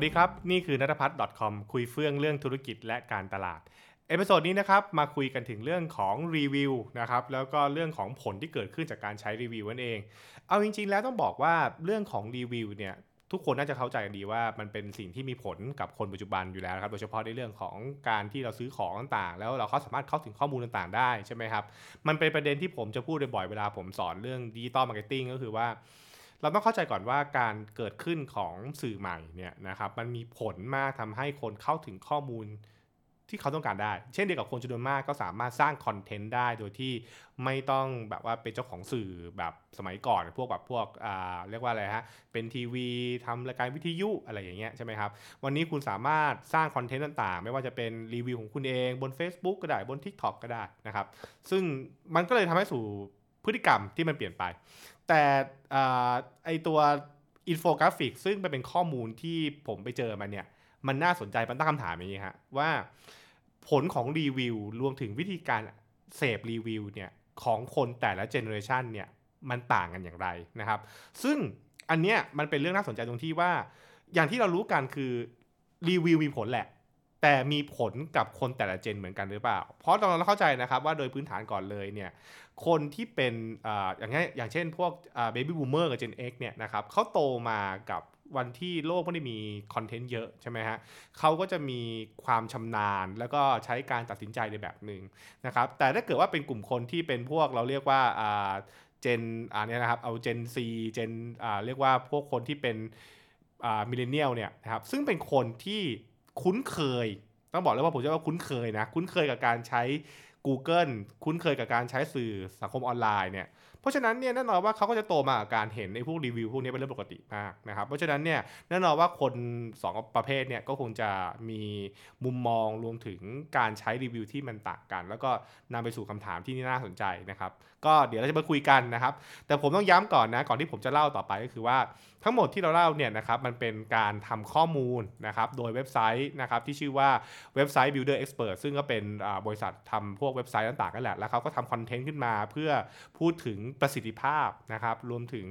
วัสดีครับ นี่คือนัทพัฒน์ .com คุยเฟื่องเรื่องธุรกิจและการตลาด episode นี้นะครับมาคุยกันถึงเรื่องของรีวิวนะครับแล้วก็เรื่องของผลที่เกิดขึ้นจากการใช้รีวิวนั่นเอง เอาจริง ๆ แล้วต้องบอกว่าเรื่องของรีวิวเนี่ยทุกคนน่าจะเข้าใจกันดีว่ามันเป็นสิ่งที่มีผลกับคนปัจจุบันอยู่แล้วครับโดยเฉพาะในเรื่องของการที่เราซื้อของต่างๆ แล้วเราเขาสามารถเข้าถึงข้อมูลต่างๆ ได้ใช่ไหมครับมันเป็นประเด็นที่ผมจะพูดบ่อยๆเวลาผมสอนเรื่อง digital marketing ก็คือว่า เราต้องเข้าใจก่อนว่าการเกิดขึ้นของสื่อใหม่เนี่ยนะครับมันมีผลมากทำให้คนเข้าถึงข้อมูลที่เขาต้องการได้ เช่นเดียวกับคนจำนวนมากก็สามารถสร้างคอนเทนต์ได้โดยที่ไม่ต้องแบบว่าเป็นเจ้าของสื่อแบบสมัยก่อน พวกแบบพวกอ่าเรียกว่าอะไรฮะ เป็นทีวีทำรายการวิทยุอะไรอย่างเงี้ยใช่ไหมครับ วันนี้คุณสามารถสร้างคอนเทนต์ต่างๆ ไม่ว่าจะเป็นรีวิวของคุณเองบน Facebook ก็ได้บน TikTok ก็ได้นะครับ ซึ่งมันก็เลยทำให้สู่พฤติกรรมที่มันเปลี่ยนไป แต่ไอตัวอินโฟกราฟิก ซึ่งเป็นข้อมูลที่ผมไปเจอมาเนี่ย มันน่าสนใจมันตั้งคำถามอย่างนี้ฮะว่าผลของรีวิวรวมถึงวิธีการเสพรีวิวเนี่ยของคนแต่ละ generation เนี่ยมันต่างกันอย่างไรนะครับ ซึ่งอันเนี้ยมันเป็นเรื่องน่าสนใจตรงที่ว่า อย่างที่เรารู้กันคือรีวิวมีผลแหละ แต่มีผลกับคนแต่ละ gen เหมือนกันหรือเปล่า เพราะเราเข้าใจนะครับว่าโดยพื้นฐานก่อนเลยเนี่ยคนที่เป็นอย่างเงี้ยอย่างเช่น พวก baby boomer กับ Gen X เนี่ยนะครับเขาโตมากับวันที่โลกไม่ได้มีคอนเทนต์เยอะใช่ไหมฮะเขาก็จะมีความชำนาญ แล้วก็ใช้การตัดสินใจในแบบหนึ่งนะครับแต่ถ้าเกิดว่าเป็นกลุ่มคนที่เป็นพวกเราเรียกว่า gen อันนี้นะครับเอา Gen Z gen เรียกว่าพวกคนที่เป็นmillennial เนี่ยนะครับซึ่งเป็นคนที่ คุ้นเคย ต้องบอกเลยว่าผมจะว่าคุ้นเคยนะ คุ้นเคยกับการใช้ Google คุ้นเคยกับการใช้สื่อสังคมออนไลน์เนี่ยเพราะฉะนั้นเนี่ยแน่นอนว่าเขาก็จะโตมากับการเห็นในพวกรีวิวพวกนี้เป็นเรื่องปกติมากนะครับ เพราะฉะนั้นเนี่ยแน่นอนว่าคน 2 ประเภทเนี่ยก็คงจะมีมุมมองรวมถึงการใช้รีวิวที่มันต่างกัน แล้วก็นำไปสู่คำถามที่น่าสนใจนะครับ ก็เดี๋ยวเราจะมาคุยกันนะครับ แต่ผมต้องย้ำก่อนนะก่อนที่ผมจะเล่าต่อไปก็คือว่าทั้งหมดที่เราเล่าเนี่ยนะครับมันเป็นการทำข้อมูลนะครับโดยเว็บไซต์นะครับที่ชื่อว่าเว็บไซต์ Builder Expert ซึ่งก็เป็นบริษัททำพวกเว็บไซต์ต่างๆกันแหละ แล้วเขาก็ทำคอนเทนต์ขึ้นมาเพื่อพูดถึงประสิทธิภาพนะครับรวมถึง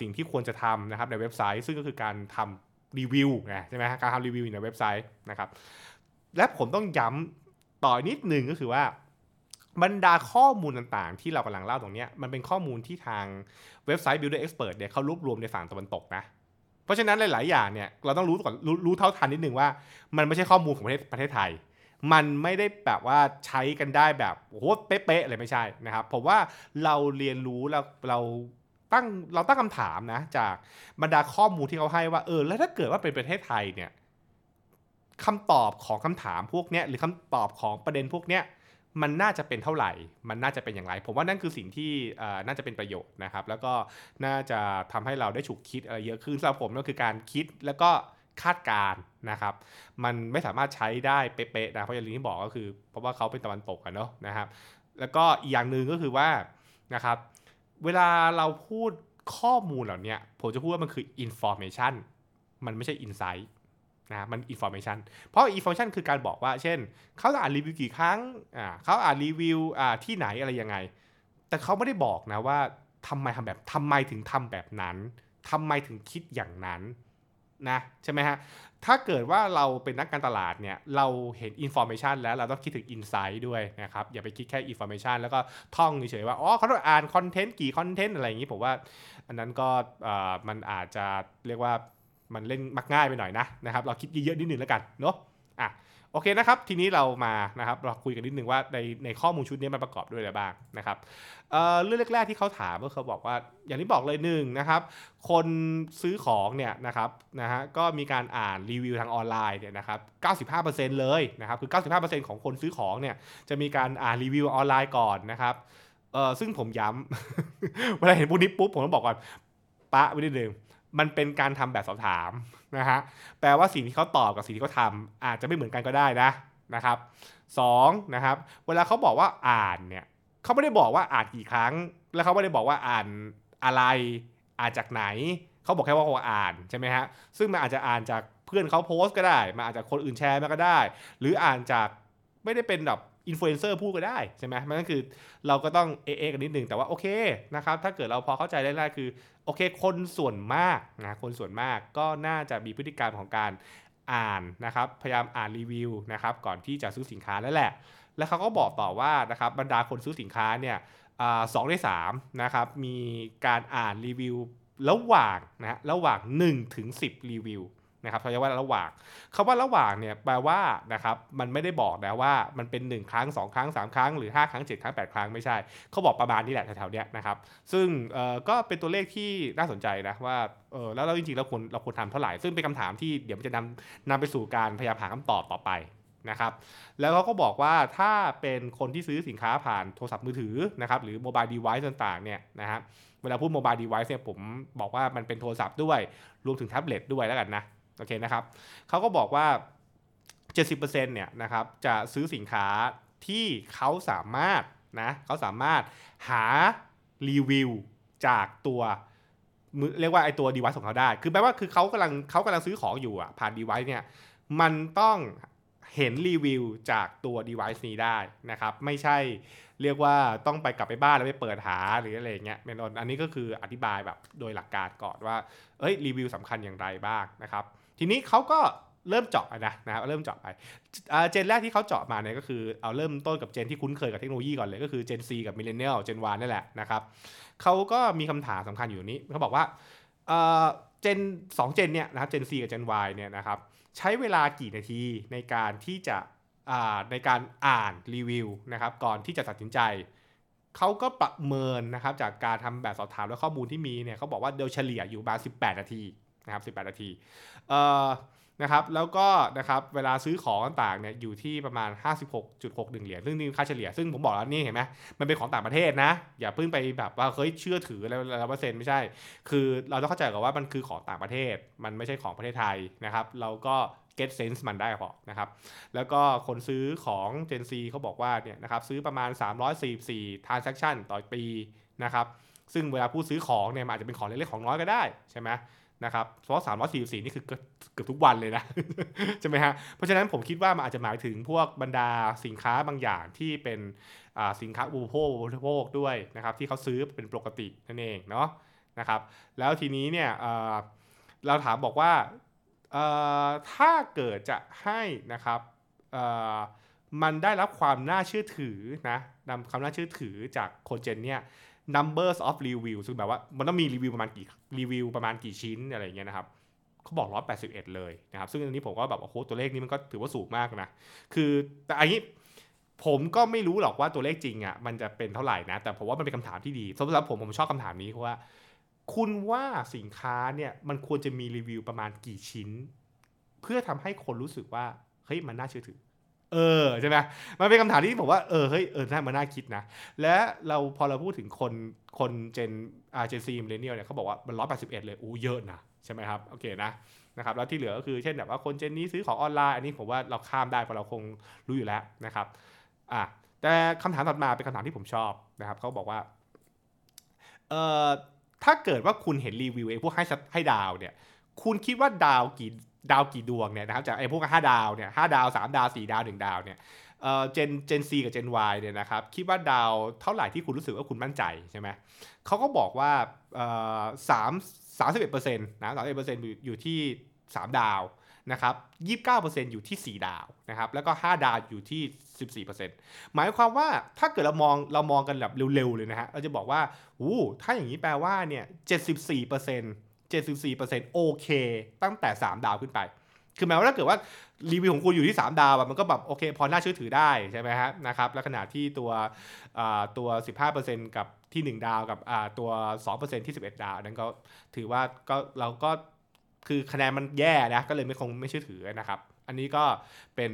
สิ่งที่ควรจะทำนะครับในเว็บไซต์ ซึ่งก็คือการทำรีวิวไงใช่ไหมการทำรีวิวในเว็บไซต์นะครับและผมต้องย้ำต่อนิดนึงก็คือว่า บรรดาข้อมูลต่างๆ ที่เรากำลังเล่าตรงนี้มันเป็นข้อมูลที่ทางเว็บไซต์ Builder Expert เนี่ยเขารวบรวมในฝั่งตะวันตกนะ เพราะฉะนั้นหลาย ๆ อย่างเนี่ยเราต้องรู้ก่อนรรู้เท่าทันนิดนึงว่า มันไม่ใช่ข้อมูลของประเทศประเทศไทย มันไม่ได้แบบว่าใช้กันได้แบบโอ้โหเป๊ะๆเลยไม่ใช่นะครับผมว่าเราเรียนรู้แล้วเราตั้งเราตั้งคำถามนะจากบรรดาข้อมูลที่เขาให้ว่าเออแล้วถ้าเกิดว่าเป็นประเทศไทยเนี่ยคำตอบของคำถามพวกเนี้ยหรือคำตอบของประเด็นพวกเนี้ย มันน่าจะเป็นเท่าไหร่ มันน่าจะเป็นอย่างไร ผมว่านั่นคือสิ่งที่น่าจะเป็นประโยชน์นะครับ แล้วก็น่าจะทำให้เราได้ฉุกคิดอะไรเยอะขึ้นสำหรับผมก็คือการคิดแล้วก็คาดการนะครับ มันไม่สามารถใช้ได้เป๊ะๆนะเพราะอย่างที่บอกก็คือ เพราะว่าเขาเป็นตะวันตกกันเนาะนะครับ แล้วก็อีกอย่างหนึ่งก็คือว่านะครับ เวลาเราพูดข้อมูลเหล่านี้ผมจะพูดว่ามันคือ information มันไม่ใช่ insight นะมัน information เพราะ information คือการบอกว่า เช่น เขาอ่านรีวิวกี่ครั้งอ่าเขาอ่านรีวิวอ่าที่ไหนอะไรยังไง แต่เขาไม่ได้บอกนะว่าทำไมทำแบบทำไมถึงทำแบบนั้นทำไมถึงคิดอย่างนั้นนะใช่ไหมฮะ ถ้าเกิดว่าเราเป็นนักการตลาดเนี่ย เราเห็น information แล้วเราต้องคิดถึง insight ด้วยนะครับ อย่าไปคิดแค่ information แล้วก็ท่องเฉยๆว่า อ๋อเขาต้องอ่านคอนเทนต์กี่คอนเทนต์อะไรอย่างนี้ผมว่า อันนั้นก็มันอาจจะเรียกว่า มันเล่นมักง่ายไปหน่อยนะนะครับเราคิดเยอะๆนิดนึงแล้วกันเนาะอะโอเคนะครับ ทีนี้เรามานะครับเราคุยกันนิดนึงว่าในในข้อมูลชุดนี้มันประกอบด้วยอะไรบ้างนะครับเเรื่องแรกๆที่เขาถามก็เขาบอกว่าอย่างที่บอกเลยหนึ่งนะครับ คนซื้อของเนี่ยนะครับนะฮะก็มีการอ่านรีวิวทางออนไลน์เนี่ยนะครับ 95%เลยนะครับคือ 95%ของคนซื้อของเนี่ยจะมีการอ่านรีวิวออนไลน์ก่อนนะครับเออซึ่งผมย้ำเวลาเห็นพวกนี้ปุ๊บผมต้องบอกก่อนปะไว้นิดนึง มันเป็นการทำแบบสอบถามนะฮะแปลว่าสิ่งที่เขาตอบกับสิ่งที่เขาทำอาจจะไม่เหมือนกันก็ได้นะนะครับสองนะครับเวลาเขาบอกว่าอ่านเนี่ยเขาไม่ได้บอกว่าอ่านกี่ครั้ง แล้วเขาไม่ได้บอกว่าอ่านอะไรอ่านจากไหน เขาบอกแค่ว่าเขาอ่านใช่ไหมฮะซึ่งมันอาจจะอ่านจากเพื่อนเขาโพสต์ก็ได้มันอาจจะคนอื่นแชร์มาก็ได้ หรืออ่านจากไม่ได้เป็นแบบ อินฟลูเอนเซอร์พูดก็ได้ใช่ไหมมันก็คือเราก็ต้องเอ๊ะเอ๊ะกันนิดนึงแต่ว่าโอเคนะครับถ้าเกิดเราพอเข้าใจได้ๆคือโอเค คนส่วนมากนะคนส่วนมากก็น่าจะมีพฤติกรรมของการอ่านนะครับพยายามอ่านรีวิวนะครับก่อนที่จะซื้อสินค้าแล้วแหละ แล้วเขาก็บอกต่อว่านะครับบรรดาคนซื้อสินค้าเนี่ยสองในสามนะครับมีการอ่านรีวิวระหว่างนะระหว่าง1ถึง10 รีวิว นะครับเขาเรียกว่าระหว่างคาว่าระหว่างเนี่ยแปลว่านะครับมันไม่ได้บอกนะว่ามันเป็น 1 ครั้ง 2 ครั้ง 3 ครั้งหรือ 5 ครั้ง 7 ครั้ง 8 ครั้งไม่ใช่ เขาบอกประมาณนี้แหละแถวๆเนี้ยนะครับซึ่งก็เป็นตัวเลขที่น่าสนใจนะว่าเออแล้วเราจริงๆเราควรเราควรทำเท่าไหร่ ซึ่งเป็นคำถามที่เดี๋ยวมันจะนำนำไปสู่การพยายามหาคำตอบต่อไปนะครับแล้วเขาก็บอกว่าถ้าเป็นคนที่ซื้อสินค้าผ่านโทรศัพท์มือถือนะครับหรือโมบายเดเวิ์ต่างๆเนี่ยนะครับเวลาพูดโมบายเดเวิ์เนี่ยผมบอกว่ามันเป็นโทรศัพท์ด้วย รวมถึงแท็บเล็ตด้วยแล้วกันนะ โอเคนะครับเขาก็บอกว่า 70%เนี่ยนะครับจะซื้อสินค้าที่เขาสามารถนะเขาสามารถหารีวิวจากตัวเรียกว่าไอตัว device ของเขาได้ คือแปลว่าคือเขากำลังเขากำลังซื้อของอยู่อะผ่าน device เนี่ยมันต้องเห็นรีวิวจากตัว device นี้ได้นะครับ ไม่ใช่เรียกว่าต้องไปกลับไปบ้านแล้วไปเปิดหาหรืออะไรเงี้ย main อันนี้ก็คืออธิบายแบบโดยหลักการก่อนว่า เอ้ยรีวิวสำคัญอย่างไรบ้างนะครับ ทีนี้เขาก็เริ่มเจาะนะนะครับเริ่มเจาะไปเจนแรกที่เขาเจาะมาเนี่ยก็คือเอาเริ่มต้นกับเจนที่คุ้นเคยกับเทคโนโลยีก่อนเลยก็คือเจน C กับมิเลเนียลเจน Y นี่แหละนะครับเขาก็มีคำถามสำคัญอยู่นี้เขาบอกว่าเจนสองเจนเนี่ยนะครับเจน C กับเจน Y เนี่ยนะครับใช้เวลากี่นาทีในการที่จะในการอ่านรีวิวนะครับก่อนที่จะตัดสินใจเขาก็ประเมินนะครับจากการทำแบบสอบถามและข้อมูลที่มีเนี่ยเขาบอกว่าโดยเฉลี่ยอยู่ประมาณ18 นาที นะครับ 18 นาทีเอ่อนะครับแล้วก็นะครับเวลาซื้อของต่างๆเนี่ยอยู่ที่ประมาณ 56.61 เหรียญซึ่งนี่ค่าเฉลี่ยซึ่งผมบอกแล้วนี่เห็นไหมมันเป็นของต่างประเทศนะ อย่าเพิ่งไปแบบว่าเฮ้ยเชื่อถืออะไรร้อยเปอร์เซ็นต์ไม่ใช่ คือเราต้องเข้าใจก่อนว่ามันคือของต่างประเทศ มันไม่ใช่ของประเทศไทยนะครับเราก็ get sense มันได้พอนะครับแล้วก็คนซื้อของ Gen C เขาบอกว่าเนี่ยนะครับซื้อประมาณ 344 transaction ต่อปีนะครับซึ่งเวลาผู้ซื้อของเนี่ยอาจจะเป็นของเล็กๆของน้อยก็ได้ใช่ไหม นะครับเพราะว่า344นี่คือเกือบทุกวันเลยนะ ใช่ไหมฮะ เพราะฉะนั้นผมคิดว่ามันอาจจะหมายถึงพวกบรรดาสินค้าบางอย่างที่เป็นสินค้าอุปโภคบริโภคด้วยนะครับที่เขาซื้อเป็นปกตินั่นเองเนาะนะครับแล้วทีนี้เนี่ยเราถามบอกว่าถ้าเกิดจะให้นะครับมันได้รับความน่าเชื่อถือนะนำความน่าเชื่อถือจากโคเจนเนี่ย numbers of review ซึ่งแบบว่ามันต้องมีรีวิวประมาณกี่รีวิวประมาณกี่ชิ้นอะไรเงี้ยนะครับเขาบอก 181 เลยนะครับ ซึ่งอันนี้ผมก็แบบโอ้โหตัวเลขนี้มันก็ถือว่าสูงมากนะ คือแต่อันนี้ผมก็ไม่รู้หรอกว่าตัวเลขจริงอะ่ะมันจะเป็นเท่าไหร่นะ แต่ผมว่ามันเป็นคำถามที่ดีสำหรับผมผมชอบคำถามนี้เพราะว่า คุณว่าสินค้าเนี่ยมันควรจะมีรีวิวประมาณกี่ชิ้น เพื่อทำให้คนรู้สึกว่าเฮ้ยมันน่าเชื่อถือ เออใช่ไหมมันเป็นคำถามที่ผมว่าเออเฮ้ยเออน่ามาน่าคิดนะ และเราพอเราพูดถึงคนคน Gen อ่า Gen Z Millennial เนี่ยเขาบอกว่ามันร้อยแปดสิบเอ็ดเลยอู้เยอะนะใช่ไหมครับโอเคนะนะครับแล้วที่เหลือก็คือเช่นแบบว่าคนเจนนี้ซื้อของออนไลน์อันนี้ผมว่าเราข้ามได้เพราะเราคงรู้อยู่แล้วนะครับอะแต่คำถามถัดมาเป็นคำถามที่ผมชอบนะครับเขาบอกว่าเอ่อถ้าเกิดว่าคุณเห็นรีวิวไอ้พวกให้ให้ดาวเนี่ยคุณคิดว่าดาวกี่ ดาวกี่ดวงเนี่ยนะครับจากไอ้พวกห้าดาวเนี่ยห้าดาวสามดาวสี่ดาวหนึ่งดาวเนี่ยเอ่อเจนเจนซีกับเจนวเนี่ยนะครับคิดว่าดาวเท่าไหร่ที่คุณรู้สึกว่าคุณมั่นใจใช่ไหมเขาก็บอกว่าเอ่อสามสามสิบเอ็ดเปอร์เซ็นต์นะสามสิบเอ็ดเปอร์เซ็นต์อยู่ที่สามดาวนะครับยี่สิบเก้าเปอร์เซ็นต์อยู่ที่สี่ดาวนะครับแล้วก็ห้าดาวอยู่ที่สิบสี่เปอร์เซ็นต์หมายความว่าถ้าเกิดเรามองเรามองกันแบบเร็วๆเลยนะฮะเราจะบอกว่าอู้ถ้าอย่างนี้แปลว่าเนี่ยเจ็ดสิบสี่เปอร์เซ็นต์ 74%โอเค ตั้งแต่ 3 ดาวขึ้นไป คือหมายว่าถ้าเกิดว่ารีวิวของคุณอยู่ที่ 3 ดาวมันก็แบบโอเค พอน่าเชื่อถือได้ใช่ไหมฮะนะครับและขณะที่ตัวตัว 15%กับที่ 1 ดาวกับตัว 2%ที่ 11 ดาวนั้นก็ถือว่าก็เราก็คือคะแนนมันแย่นะก็เลยไม่คงไม่เชื่อถือนะครับอันนี้ก็เป็น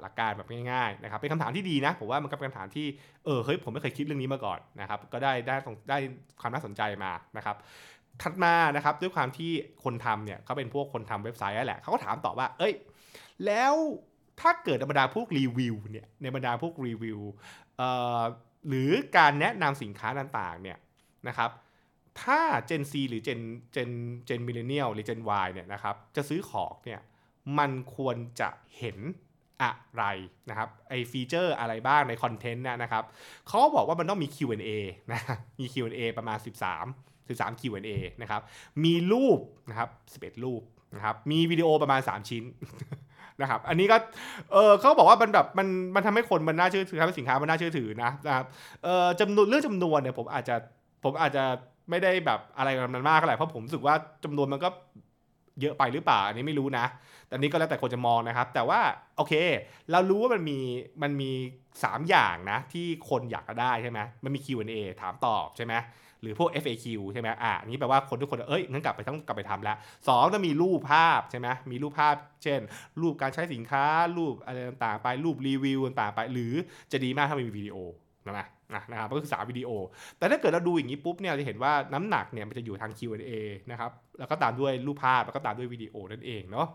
หลักการแบบง่ายๆนะครับ เป็นคำถามที่ดีนะ ผมว่ามันก็เป็นคำถามที่ เออ เฮ้ย ผมไม่เคยคิดเรื่องนี้มาก่อนนะครับ ก็ได้ได้ได้ความน่าสนใจมานะครับ ถัดมานะครับด้วยความที่คนทำเนี่ยเขาเป็นพวกคนทำเว็บไซต์แหละเขาก็ถามต่อว่า เอ้ย แล้วถ้าเกิดในบรรดาพวกรีวิวเนี่ยในบรรดาพวกรีวิวหรือการแนะนำสินค้าต่างๆเนี่ยนะครับถ้า Gen C หรือ Gen Gen Gen Millennial หรือ Gen Y เนี่ยนะครับจะซื้อของเนี่ยมันควรจะเห็นอะไรนะครับไอฟีเจอร์อะไรบ้างในคอนเทนต์นะครับเขาก็บอกว่ามันต้องมี Q&A นะมี Q&A ประมาณ 13 13 Q&A นะครับมีรูปนะครับ11 รูปนะครับมีวิดีโอประมาณ 3 ชิ้นนะครับอันนี้ก็เออเขาบอกว่ามันแบบมันมันทำให้คนมันน่าเชื่อถือทำให้สินค้ามันน่าเชื่อถือนะนะครับเออจำนวนเรื่องจำนวนเนี่ยผมอาจจะผมอาจจะไม่ได้แบบอะไรกับมันมากเท่าไหร่เพราะผมรู้สึกว่าจำนวนมันก็เยอะไปหรือเปล่าอันนี้ไม่รู้นะ แต่นี้ก็แล้วแต่คนจะมองนะครับ แต่ว่าโอเค เรารู้ว่ามันมีมันมี 3 อย่างนะที่คนอยากจะได้ใช่ไหมมันมี Q&A ถามตอบใช่ไหม หรือพวก FAQ ใช่ไหมอะอันนี้แปลว่าคนทุกคนเอ้ยงั้นกลับไปต้องกลับไปทำแล้วสองจะมีรูปภาพใช่ไหมมีรูปภาพ เช่น รูปการใช้สินค้า รูปอะไรต่างๆ ไปรูปรีวิวต่างๆไป หรือจะดีมากถ้ามีวิดีโอนะนะนะครับก็คือสาวิดีโอ แต่ถ้าเกิดเราดูอย่างนี้ปุ๊บเนี่ยจะเห็นว่าน้ำหนักเนี่ยมันจะอยู่ทาง Q&A นะครับแล้วก็ตามด้วยรูปภาพแล้วก็ตามด้วยวิดีโอนั่นเองเนาะ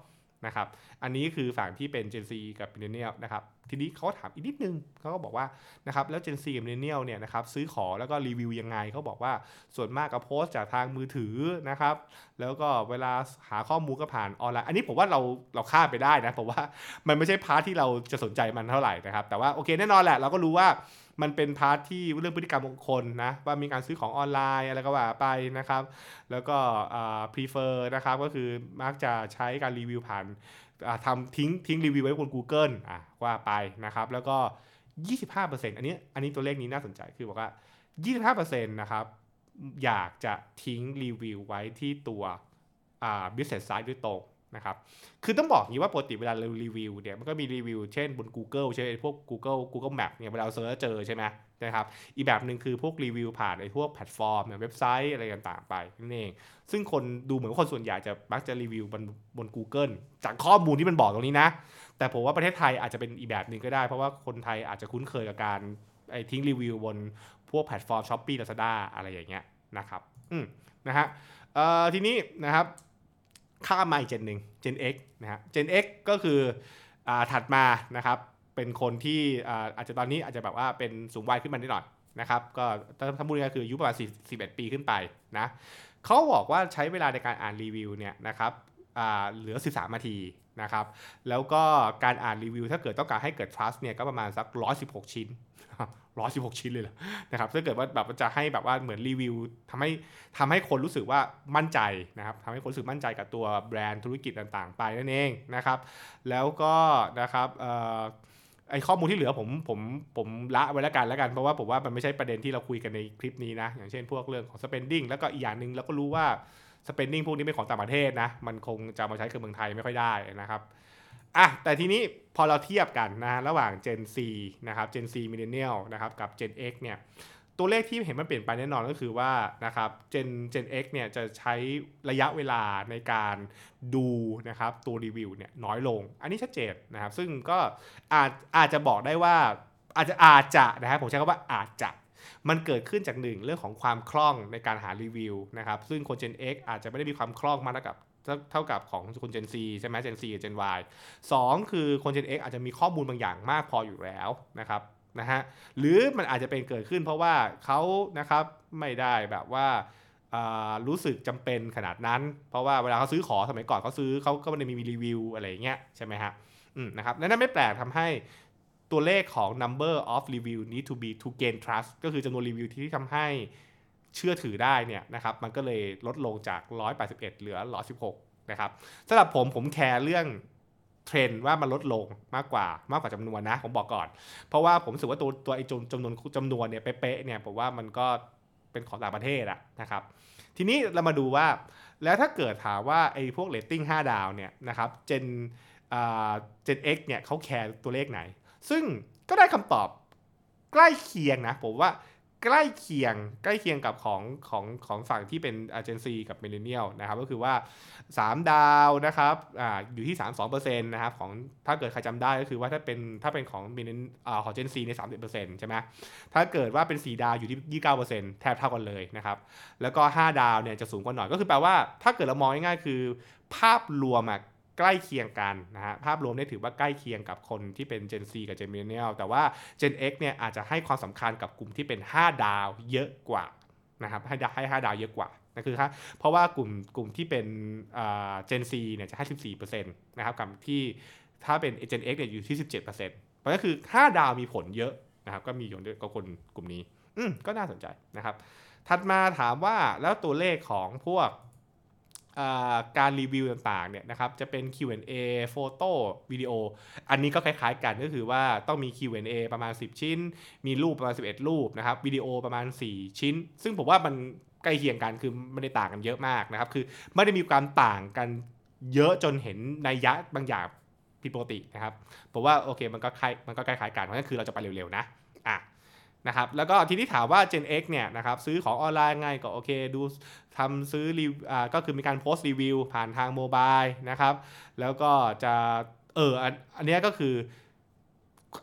นะครับ อันนี้คือฝั่งที่เป็น Gen Z กับ Millennial นะครับ ทีนี้เขาถามอีกนิดนึงเขาก็บอกว่านะครับแล้ว Gen Z กับ Millennial เนี่ยนะครับซื้อของแล้วก็รีวิวยังไงเขาบอกว่าส่วนมากก็โพสต์จากทางมือถือนะครับ แล้วก็เวลาหาข้อมูลก็ผ่านออนไลน์ อันนี้ผมว่าเราเราข้ามไปได้นะผมว่ามันไม่ใช่พาร์ทที่เราจะสนใจมันเท่าไหร่นะครับ แต่ว่าโอเคแน่นอนแหละเราก็รู้ว่า มันเป็น part ที่เรื่องพฤติกรรมของคนนะว่ามีการซื้อของออนไลน์อะไรก็ว่าไปนะครับ แล้วก็ prefer นะครับก็คือมักจะใช้การรีวิวผ่านทำทิ้งทิ้งรีวิวไว้บน Google อะว่าไปนะครับแล้วก็ 25%อันนี้อันนี้ตัวเลขนี้น่าสนใจคือบอกว่า 25%นะครับอยากจะทิ้งรีวิวไว้ที่ตัว business site ด้วยตรง นะครับคือต้องบอกอย่างนี้ว่าปกติเวลาเรารีวิวเนี่ยมันก็มีรีวิวเช่นบน Google ใช่พวก Google Google Map เนี่ยเวลาเรา search เจอใช่ไหมนะครับอีกแบบหนึ่งคือพวกรีวิวผ่านไอ้พวกแพลตฟอร์มอย่างเว็บไซต์อะไรต่างๆไปนั่นเอง ซึ่งคนดูเหมือนคนส่วนใหญ่จะมักจะรีวิวบนบน Google จากข้อมูลที่มันบอกตรงนี้นะ แต่ผมว่าประเทศไทยอาจจะเป็นอีกแบบหนึ่งก็ได้ เพราะว่าคนไทยอาจจะคุ้นเคยกับการไอ้ทิ้งรีวิวบนพวกแพลตฟอร์ม s h อ p e e Lazada อะไรอย่างเงี้ยนะครับอืมนะฮะเอ่อทีนี้นะครับ ข้ามมาอีกเจนหนึ่ง Gen X นะฮะ Gen X ก็คืออถัดมานะครับเป็นคนที่อาจจะตอนนี้อาจจะแบบว่าเป็นสูงวัยขึ้นมานิดหน่อยนะครับก็ถ้าพูดง่ายๆคืออายุประมาณ41 ปีขึ้นไปนะเขาบอกว่าใช้เวลาในการอ่านรีวิวเนี่ยนะครับเหลือ 13 นาที นะครับแล้วก็การอ่านรีวิวถ้าเกิดต้องการให้เกิด trust เนี่ยก็ประมาณสัก 116 ชิ้น 116 ชิ้นเลยเหรอนะครับถ้าเกิดว่าแบบจะให้แบบว่าเหมือนรีวิวทำให้ทำให้คนรู้สึกว่ามั่นใจนะครับทำให้คนรู้สึกมั่นใจกับตัวแบรนด์ธุรกิจต่างๆ ไปนั่นเองนะครับแล้วก็นะครับไอข้อมูลที่เหลือผมผมผมละไว้แล้วกันแล้วกัน เพราะว่าผมว่ามันไม่ใช่ประเด็นที่เราคุยกันในคลิปนี้นะ อย่างเช่นพวกเรื่องของ spending แล้วก็อีกอย่างหนึ่งเราก็รู้ว่า spending พวกนี้เป็นของต่างประเทศนะ มันคงจะมาใช้กับเมืองไทยไม่ค่อยได้นะครับอะแต่ทีนี้พอเราเทียบกันนะระหว่าง Gen C นะครับ Gen C Millennial นะครับกับ Gen X เนี่ยตัวเลขที่เห็นมันเปลี่ยนไปแน่นอนก็คือว่านะครับ Gen Gen X เนี่ยจะใช้ระยะเวลาในการดูนะครับตัวรีวิวเนี่ยน้อยลง อันนี้ชัดเจนนะครับ ซึ่งก็อาจอาจจะบอกได้ว่าอาจจะอาจจะนะครับผมใช้คำว่าอาจจะ มันเกิดขึ้นจากหนึ่งเรื่องของความคล่องในการหารีวิวนะครับซึ่งคน Gen X อาจจะไม่ได้มีความคล่องมากกับเท่ากับของคน Gen C ใช่ไหม Gen C กับ Gen Y 2 คือคน Gen X อาจจะมีข้อมูลบางอย่างมากพออยู่แล้วนะครับนะฮะหรือมันอาจจะเป็นเกิดขึ้นเพราะว่าเขานะครับไม่ได้แบบว่ารู้สึกจำเป็นขนาดนั้น เพราะว่าเวลาเขาซื้อของสมัยก่อนเขาซื้อเขาก็ไม่ได้มีรีวิวอะไรเงี้ยใช่ไหมฮะนะครับนั่นไม่แปลกทำให้ ตัวเลขของ number of review need to be to gain trust ก็คือจำนวนรีวิวที่ทำให้เชื่อถือได้เนี่ยนะครับมันก็เลยลดลงจาก 181 เหลือ 116 นะครับสำหรับผมผมแคร์เรื่องเทรนด์ว่ามันลดลงมากกว่ามากกว่าจำนวนนะผมบอกก่อน เพราะว่าผมรู้สึกว่าตัวตัวไอ้จำนวนจำนวนเนี่ยเป๊ะเนี่ยผมว่ามันก็เป็นของต่างประเทศอะนะครับทีนี้เรามาดูว่าแล้วถ้าเกิดถามว่าไอ้พวกเรตติ้ง5ดาวเนี่ยนะครับเจนอ่าเจน X เนี่ยเขาแคร์ตัวเลขไหน ซึ่งก็ได้คำตอบใกล้เคียงนะ ผมว่าใกล้เคียงใกล้เคียงกับของของของฝั่งที่เป็น Gen Z กับ Millennial นะครับก็คือว่า 3 ดาวนะครับอ่าอยู่ที่ 32%นะครับของถ้าเกิดใครจำได้ก็คือว่าถ้าเป็นถ้าเป็นของมิเลนอ่าของเจนซีใน30%ใช่ไหมถ้าเกิดว่าเป็น 4 ดาวอยู่ที่ 29%แทบเท่ากันเลยนะครับแล้วก็ 5 ดาวเนี่ยจะสูงกว่าหน่อยก็คือแปลว่าถ้าเกิดเรามองง่ายๆคือ ภาพรวมอะ ใกล้เคียงกันนะฮะภาพรวมเนี่ยถือว่าใกล้เคียงกับคนที่เป็น Gen C กับ Gen Millennial แต่ว่า Gen X เนี่ยอาจจะให้ความสำคัญกับกลุ่มที่เป็น 5 ดาวเยอะกว่านะครับให้ให้ 5 ดาวเยอะกว่านะคือครับเพราะว่ากลุ่มกลุ่มที่เป็น Gen C เนี่ยจะให้ 14%นะครับกับที่ถ้าเป็น Gen X เนี่ยอยู่ที่ 17%เพราะก็คือ 5 ดาวมีผลเยอะนะครับก็มีอยู่ด้วยกับคนกลุ่มนี้อืมก็น่าสนใจนะครับ ถัดมาถามว่าแล้วตัวเลขของพวก การรีวิวต่างๆเนี่ยนะครับจะเป็น Q&A โฟโต้วิดีโอ อันนี้ก็คล้ายๆกันก็คือว่าต้องมี Q&A ประมาณ 10 ชิ้น มีรูปประมาณ 11 รูปนะครับวิดีโอประมาณ 4 ชิ้น ซึ่งผมว่ามันใกล้เคียงกันคือไม่ได้ต่างกันเยอะมากนะครับคือไม่ได้มีความต่างกันเยอะจนเห็นในยะบางอย่างผิดปกตินะครับผมว่าโอเคมันก็คล้ายมันก็คล้ายๆกันเพราะนั่นคือเราจะไปเร็วๆนะอะ นะครับแล้วก็ทีนี้ถามว่า Gen X เนี่ยนะครับซื้อของออนไลน์ง่ายก็โอเคดูทำซื้อรีอ่าก็คือมีการโพสต์รีวิวผ่านทางโมบายนะครับแล้วก็จะเอออันอันนี้ก็คือ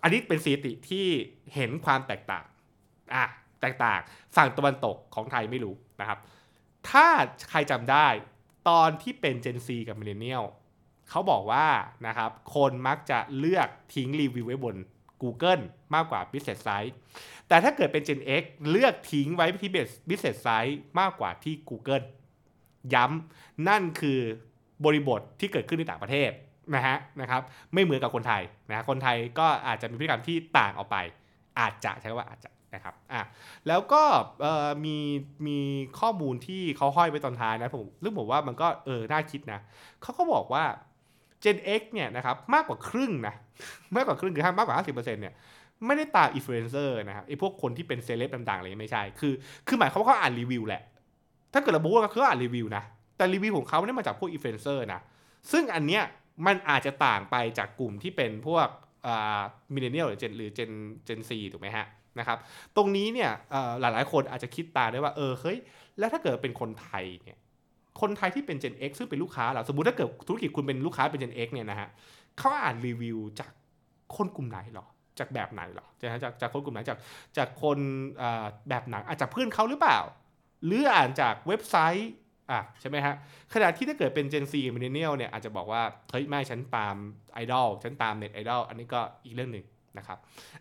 อันนี้เป็นสถิติที่เห็นความแตกต่างอะแตกต่างฝั่งตะวันตกของไทยไม่รู้นะครับ ถ้าใครจำได้ตอนที่เป็น Gen Z กับ Millennial เขาบอกว่านะครับคนมักจะเลือกทิ้งรีวิวไว้บน Google มากกว่า Business Site แต่ถ้าเกิดเป็น Gen X เลือกทิ้งไว้ที่ Business Site มากกว่าที่ Google ย้ำนั่นคือบริบทที่เกิดขึ้นในต่างประเทศนะฮะนะครับไม่เหมือนกับคนไทยนะคนไทยก็อาจจะมีพฤติกรรมที่ต่างออกไป อาจจะใช้ว่าอาจจะนะครับอะแล้วก็มีมีข้อมูลที่เขาห้อยไว้ตอนท้ายนะผมเรื่องผมว่ามันก็เออน่าคิดนะเขาก็บอกว่า Gen X เนี่ยนะครับมากกว่าครึ่งนะมากกว่าครึ่งคือมากกว่า 50%เนี่ยไม่ได้ตามอินฟลูเอนเซอร์นะครับไอ้พวกคนที่เป็นเซเลบต่างๆอะไรไม่ใช่ คือ คือหมายความว่าเขาอ่านรีวิวแหละ ถ้าเกิดเราบอกว่าเขาอ่านรีวิวนะ แต่รีวิวของเขาไม่ได้มาจากพวกอินฟลูเอนเซอร์นะ ซึ่งอันเนี้ยมันอาจจะต่างไปจากกลุ่มที่เป็นพวกอ่า Millennial หรือ Gen หรือ Gen Gen Z ถูกไหมฮะนะครับ ตรงนี้เนี่ยหลายๆคนอาจจะคิดตามได้ว่าเออเฮ้ย แล้วถ้าเกิดเป็นคนไทยเนี่ย คนไทยที่เป็น Gen X ซึ่งเป็นลูกค้าเราสมมติถ้าเกิดธุรกิจคุณเป็นลูกค้าเป็น Gen X เนี่ยนะฮะเขาอ่านรีวิวจากคนกลุ่มไหนหรอจากแบบไหนหรอจากจากจากคนกลุ่มไหนจากจากคนแบบไหนอาจจะเพื่อนเขาหรือเปล่า หรืออ่านจากเว็บไซต์อะใช่ไหมฮะขณะที่ถ้าเกิดเป็น Gen Z Millennial เนี่ยอาจจะบอกว่าเฮ้ยไม่ฉันตามไอดอลฉันตามเน็ตไอดอลอันนี้ก็อีกเรื่องหนึ่งนะครับ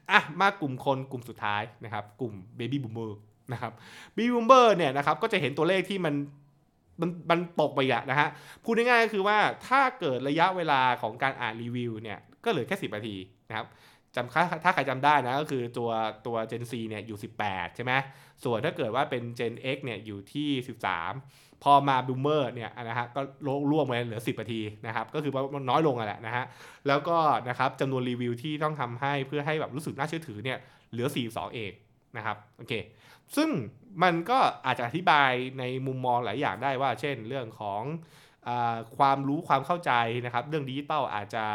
อะมากลุ่มคนกลุ่มสุดท้ายนะครับกลุ่ม Baby Boomer นะครับ Baby Boomer เนี่ยนะครับก็จะเห็นตัวเลขที่มัน มันมันตกไปอะนะฮะ พูดง่ายๆก็คือว่าถ้าเกิดระยะเวลาของการอ่านรีวิวเนี่ย ก็เหลือแค่ 10 นาทีนะครับจำถ้าใครจำได้นะก็คือตัวตัว Gen C เนี่ยอยู่ 18 ใช่ไหมส่วนถ้าเกิดว่าเป็น Gen X เนี่ยอยู่ที่ 13 พอมา Boomer เนี่ยนะฮะก็ล่วงไปเหลือ 10นาทีนะครับก็คือมันน้อยลงอะแหละนะฮะแล้วก็นะครับจำนวนรีวิวที่ต้องทำให้เพื่อให้แบบรู้สึกน่าเชื่อถือเนี่ยเหลือ 42 เองนะครับโอเค ซึ่งมันก็อาจจะอธิบายในมุมมองหลายอย่างได้ว่า เช่น เรื่องของอความรู้ความเข้าใจนะครับ เรื่องดิจิตอลอาจจะ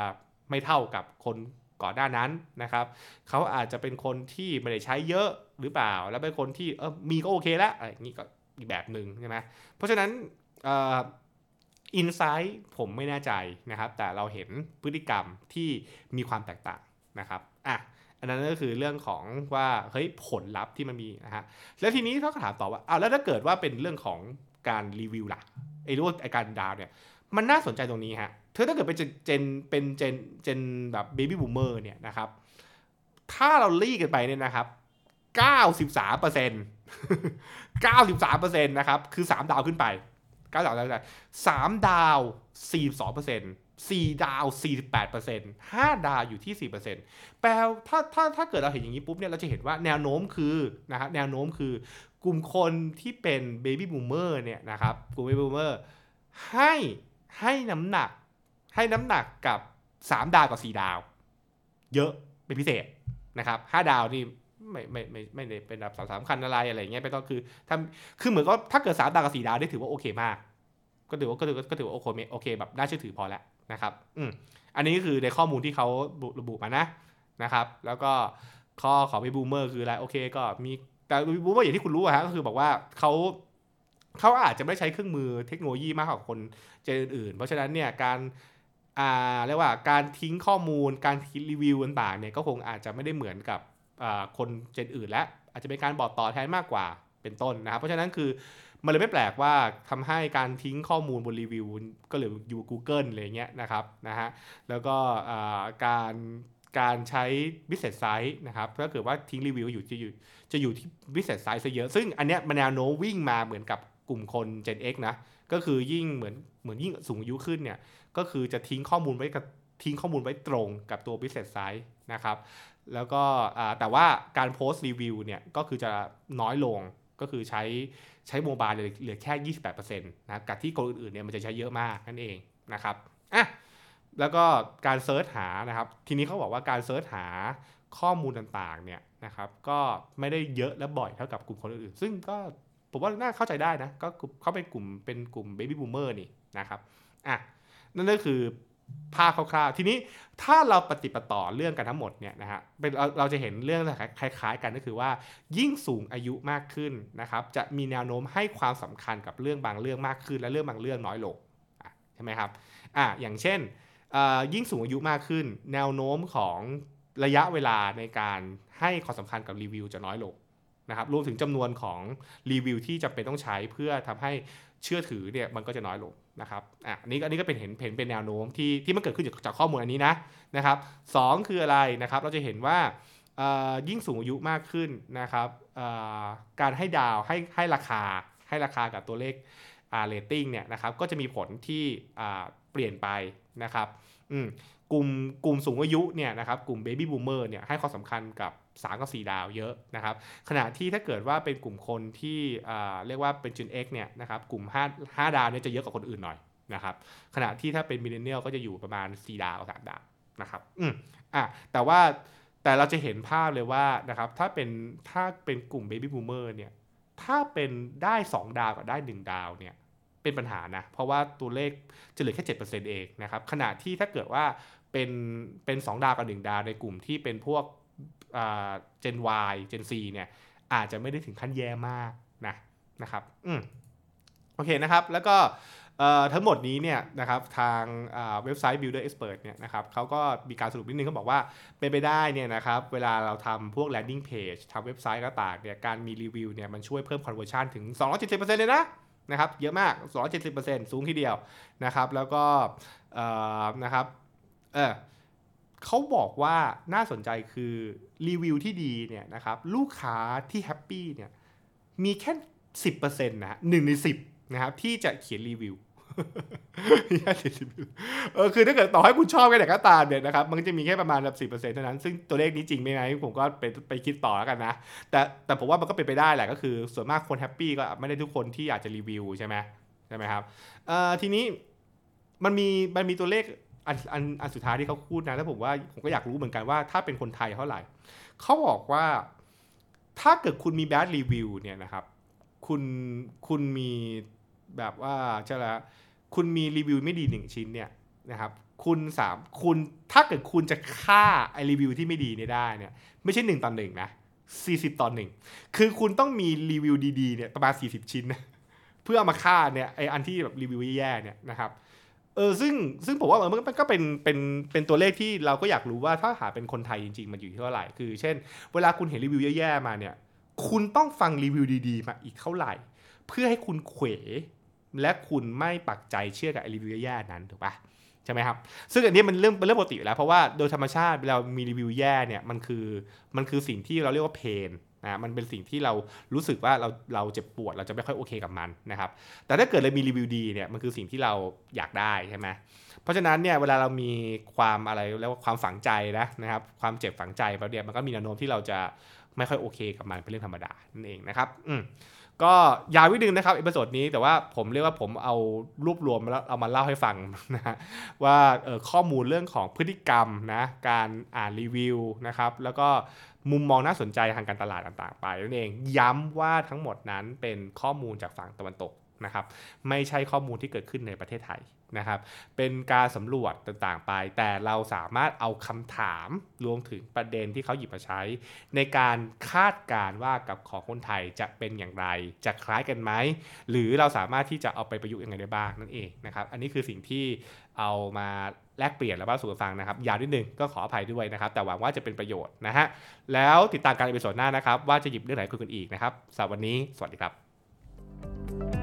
ไม่เท่ากับคนก่อนหน้านั้นนะครับเขาอาจจะเป็นคนที่ไม่ได้ใช้เยอะหรือเปล่า แล้วเป็นคนที่เออมีก็โอเคแล้วอะไรอย่างนี้ก็อีกแบบหนึ่งใช่ไหมเพราะฉะนั้นอินไซต์ผมไม่แน่ใจนะครับ แต่เราเห็นพฤติกรรมที่มีความแตกต่างนะครับอะ นนั้นก็คือเรื่องของว่าเฮ้ยผลลัพธ์ที่มันมีนะฮะแล้วทีนี้เขาถามต่อว่าอ้าวแล้วถ้าเกิดว่าเป็นเรื่องของการรีวิวล่ะไอ้รู้ไอ้การดาวเนี่ยมันน่าสนใจตรงนี้ฮะเธอถ้าเกิดเป็น Gen เป็น Gen Gen แบบ Baby Boomer เนี่ยนะครับถ้าเราไล่กันไปเนี่ยนะครับ93เปอร์เซ็นต์93เปอร์เซ็นต์นะครับคือ 3 ดาวขึ้นไป 9ดาวได้3ดาว 42เปอร์เซ็นต์4ดาว 48เปอร์เซ็นต์5ดาวอยู่ที่4เปอร์เซ็นต์แปลถ้าถ้าถ้าเกิดเราเห็นอย่างนี้ปุ๊บเนี่ยเราจะเห็นว่าแนวโน้มคือนะครับแนวโน้มคือกลุ่มคนที่เป็น Baby Boomer เนี่ยนะครับกลุ่ม Baby Boomer ให้ให้น้ำหนักให้น้ำหนักกับ 3 ดาวกับ 4 ดาว เยอะเป็นพิเศษนะครับ5ดาวนี่ไม่ไม่ไม่ไม่ได้เป็นแบบสำคัญอะไรอะไรเงี้ยไปต้องคือทำคือเหมือนก็ถ้าเกิด3ดาวกับ4ดาวได้ถือว่าโอเคมาก ก็ถือว่าก็ถือก็ถือว่าโอเคโอเคแบบน่าเชื่อถือพอแล้วนะครับอืมอันนี้คือในข้อมูลที่เขาระบุมานะนะครับ แล้วก็ข้อของ Baby Boomer คืออะไรโอเคก็มีแต่ Baby Boomer อย่างที่คุณรู้อะฮะก็คือบอกว่าเขาเขาอาจจะไม่ใช้เครื่องมือเทคโนโลยีมากกว่าคน Gen อื่น เพราะฉะนั้นเนี่ยการอ่าเรียกว่าการทิ้งข้อมูลการทิ้งรีวิวต่างๆเนี่ยก็คงอาจจะไม่ได้เหมือนกับคน Gen อื่น และอาจจะเป็นการบอกต่อแทนมากกว่าเป็นต้นนะครับ เพราะฉะนั้นคือ มันเลยไม่แปลกว่าทำให้การทิ้งข้อมูลบนรีวิว ก็เหลืออยู่ Google อะไรเงี้ยนะครับนะฮะแล้วก็การการใช้ business site นะครับถ้าเกิดว่าทิ้งรีวิวอยู่จะอยู่จะอยู่ที่ business site ซะเยอะ ซึ่งอันเนี้ยมันแนวโน้มวิ่งมาเหมือนกับกลุ่มคน Gen X นะ ก็คือยิ่งเหมือนเหมือนยิ่งสูงอายุขึ้นเนี่ย ก็คือจะทิ้งข้อมูลไว้กับทิ้งข้อมูลไว้ตรงกับตัว business site นะครับ แล้วก็แต่ว่าการโพสต์รีวิวเนี่ยก็คือจะน้อยลง ก็คือใช้ใช้ mobile เหลือแค่ 28%นะกับที่คนอื่นๆเนี่ยมันจะใช้เยอะมากนั่นเองนะครับอะแล้วก็การ search หานะครับทีนี้เขาบอกว่าการ search หาข้อมูลต่างๆเนี่ยนะครับก็ไม่ได้เยอะและบ่อยเท่ากับกลุ่มคนอื่นๆซึ่งก็ผมว่าน่าเข้าใจได้นะก็เขาเป็นกลุ่มเป็นกลุ่ม Baby Boomer นี่นะครับอะนั่นก็คือ ภาพคร่าวๆ ทีนี้ถ้าเราปะติดปะต่อเรื่องกันทั้งหมดเนี่ยนะฮะเป็นเราเราจะเห็นเรื่องคล้ายๆ กันก็คือว่า ยิ่งสูงอายุมากขึ้นนะครับ จะมีแนวโน้มให้ความสำคัญกับเรื่องบางเรื่องมากขึ้น และเรื่องบางเรื่องน้อยลงใช่ไหมครับอะอย่างเช่นยิ่งสูงอายุมากขึ้น แนวโน้มของระยะเวลาในการให้ความสำคัญกับรีวิวจะน้อยลงนะครับรวมถึงจำนวนของรีวิวที่จำเป็นต้องใช้เพื่อทำให้ เชื่อถือเนี่ยมันก็จะน้อยลงนะครับอะอันนี้อันนี้ก็เป็นเห็นเห็นเป็นแนวโน้มที่ที่มันเกิดขึ้นจากจากข้อมูลอันนี้นะนะครับสคืออะไรนะครับเราจะเห็นว่ายิ่งสูงอายุมากขึ้นนะครับการให้ดาวให้ให้ราคาให้ราคากับตัวเลขเรตติ้งเนี่ยนะครับก็จะมีผลที่เปลี่ยนไปนะครับ กลุ่มกลุ่มสูงอายุเนี่ยนะครับกลุ่ม Baby Boomer เนี่ยให้ความสำคัญกับ3กับ 4 ดาวเยอะนะครับขณะที่ถ้าเกิดว่าเป็นกลุ่มคนที่เรียกว่าเป็น Gen X เนี่ยนะครับกลุ่ม 5 5 ดาวเนี่ยจะเยอะกว่าคนอื่นหน่อยนะครับขณะที่ถ้าเป็น Millennial ก็จะอยู่ประมาณ 4 ดาว3ดาวนะครับอืมอะแต่ว่าแต่เราจะเห็นภาพเลยว่านะครับถ้าเป็นถ้าเป็นกลุ่ม Baby Boomer เนี่ยถ้าเป็นได้ 2 ดาวกับได้ 1 ดาวเนี่ย เป็นปัญหานะ เพราะว่าตัวเลขจะเหลือแค่ 7%เองนะครับ ขณะที่ถ้าเกิดว่าเป็นเป็น 2 ดาวกับ 1 ดาวในกลุ่มที่เป็นพวกเจน Y เจน C เนี่ยอาจจะไม่ได้ถึงขั้นแย่มากนะนะครับอืมโอเคนะครับ แล้วก็ทั้งหมดนี้เนี่ยนะครับทางเว็บไซต์ Builder Expert เนี่ยนะครับเขาก็มีการสรุปนิดนึงเขาบอกว่าเป็นไปได้เนี่ยนะครับเวลาเราทำพวก landing page ทำเว็บไซต์ก็ต่างเนี่ยการมีรีวิวเนี่ยมันช่วยเพิ่ม conversion ถึง 270%เลยนะ นะครับเยอะมาก 270%สูงทีเดียวนะครับแล้วก็นะครับเออเขาบอกว่าน่าสนใจคือรีวิวที่ดีเนี่ยนะครับลูกค้าที่ happy เนี่ยมีแค่สิบเปอร์เซ็นต์นะหนึ่งในสิบนะครับที่จะเขียนรีวิว เออคือถ้าเกิดต่อให้คุณชอบกันแต่ก็ตามเนี่ยนะครับ มันจะมีแค่ประมาณแบบสิบเปอร์เซ็นต์เท่านั้น ซึ่งตัวเลขนี้จริงไหมนะผมก็ไปไปคิดต่อแล้วกันนะ แต่แต่ผมว่ามันก็เป็นไปได้แหละก็คือ ส่วนมากคน happy ก็ไม่ได้ทุกคนที่อยากจะรีวิวใช่ไหมใช่ไหมครับเอ่อทีนี้มันมีมันมีตัวเลขอันอันอันสุดท้ายที่เขาพูดนะแล้วผมว่าผมก็อยากรู้เหมือนกันว่าถ้าเป็นคนไทยเท่าไหร่เขาบอกว่าถ้าเกิดคุณมีแบดรีวิวเนี่ยนะครับ คุณคุณมีแบบว่าจะละ คุณมีรีวิวไม่ดีหนึ่งชิ้นเนี่ยนะครับคุณสามคุณถ้าเกิดคุณจะฆ่าไอรีวิวที่ไม่ดีเนี่ยได้เนี่ยไม่ใช่หนึ่งตอหนึ่งนะสี่สิบตอหนึ่งคือคุณต้องมีรีวิวดีๆเนี่ยประมาณสี่สิบชิ้นนะเพื่อเอามาฆ่าเนี่ยไออันที่แบบรีวิวแย่ๆเนี่ยนะครับเออซึ่งซึ่งผมว่ามันก็เป็นเป็นเป็นตัวเลขที่เราก็อยากรู้ว่าถ้าหาเป็นคนไทยจริงๆ มันอยู่ที่เท่าไหร่ คือ เช่น เวลาคุณเห็นรีวิวแย่ๆมาเนี่ย คุณต้องฟังรีวิวดีๆ มาอีกเท่าไหร่ เพื่อให้คุณเขว และคุณไม่ปักใจเชื่อกับรีวิวแย่นั้นถูกปะใช่ไหมครับซึ่งอันนี้มันเรื่องเป็นเรื่องปกติแล้ว เพราะว่าโดยธรรมชาติเรามีรีวิวแย่เนี่ยมันคือมันคือสิ่งที่เราเรียกว่าเพนนะมันเป็นสิ่งที่เรารู้สึกว่าเราเราเจ็บปวดเราจะไม่ค่อยโอเคกับมันนะครับแต่ถ้าเกิดเรามีรีวิวดีเนี่ยมันคือสิ่งที่เราอยากได้ใช่ไหมเพราะฉะนั้นเนี่ยเวลาเรามีความอะไรแล้วความฝังใจนะนะครับความเจ็บฝังใจเราเนี่ยมันก็มีแนวโน้มที่เราจะไม่ค่อยโอเคกับมันเป็นเรื่องธรรมดานั่นเองนะครับอืม ก็ยาวนิดนึงนะครับ episode นี้แต่ว่าผมเรียกว่าผมเอารวบรวมแล้วเอามาเล่าให้ฟังนะฮะว่าข้อมูลเรื่องของพฤติกรรมนะการอ่านรีวิวนะครับแล้วก็มุมมองน่าสนใจทางการตลาดต่างๆ ไปนั่นเอง ย้ำว่าทั้งหมดนั้นเป็นข้อมูลจากฝั่งตะวันตก นะครับไม่ใช่ข้อมูลที่เกิดขึ้นในประเทศไทยนะครับ เป็นการสำรวจต่างๆไป แต่เราสามารถเอาคำถามรวมถึงประเด็นที่เขาหยิบมาใช้ ในการคาดการว่ากับของคนไทยจะเป็นอย่างไร จะคล้ายกันไหม หรือเราสามารถที่จะเอาไปประยุกต์ยังไงได้บ้างนั่นเองนะครับ อันนี้คือสิ่งที่เอามาแลกเปลี่ยนแล้วเล่าสู่ฟังนะครับ ยาวนิดนึงก็ขออภัยด้วยนะครับ แต่หวังว่าจะเป็นประโยชน์นะฮะแล้วติดตามกัน episode หน้านะครับ ว่าจะหยิบเรื่องไหนคุยกันอีกนะครับสำหรับวันนี้ สวัสดีครับ